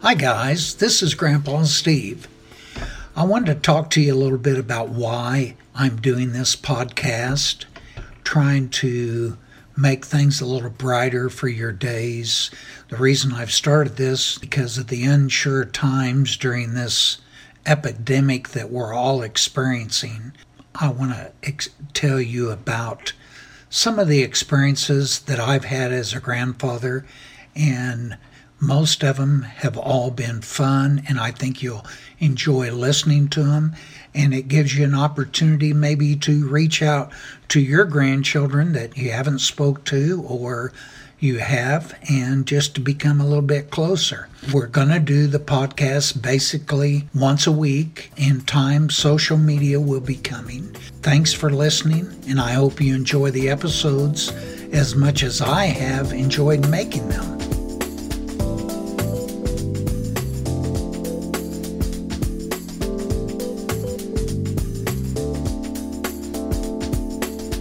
Hi, guys. This is Grandpa Steve. I wanted to talk to you a little bit about why I'm doing this podcast, trying to make things a little brighter for your days. The reason I've started this because of the unsure times during this epidemic that we're all experiencing. I want to ex- tell you about some of the experiences that I've had as a grandfather and most of them have all been fun, and I think you'll enjoy listening to them. And it gives you an opportunity maybe to reach out to your grandchildren that you haven't spoke to or you have and just to become a little bit closer. We're going to do the podcast basically once a week. In time, social media will be coming. Thanks for listening, and I hope you enjoy the episodes as much as I have enjoyed making them.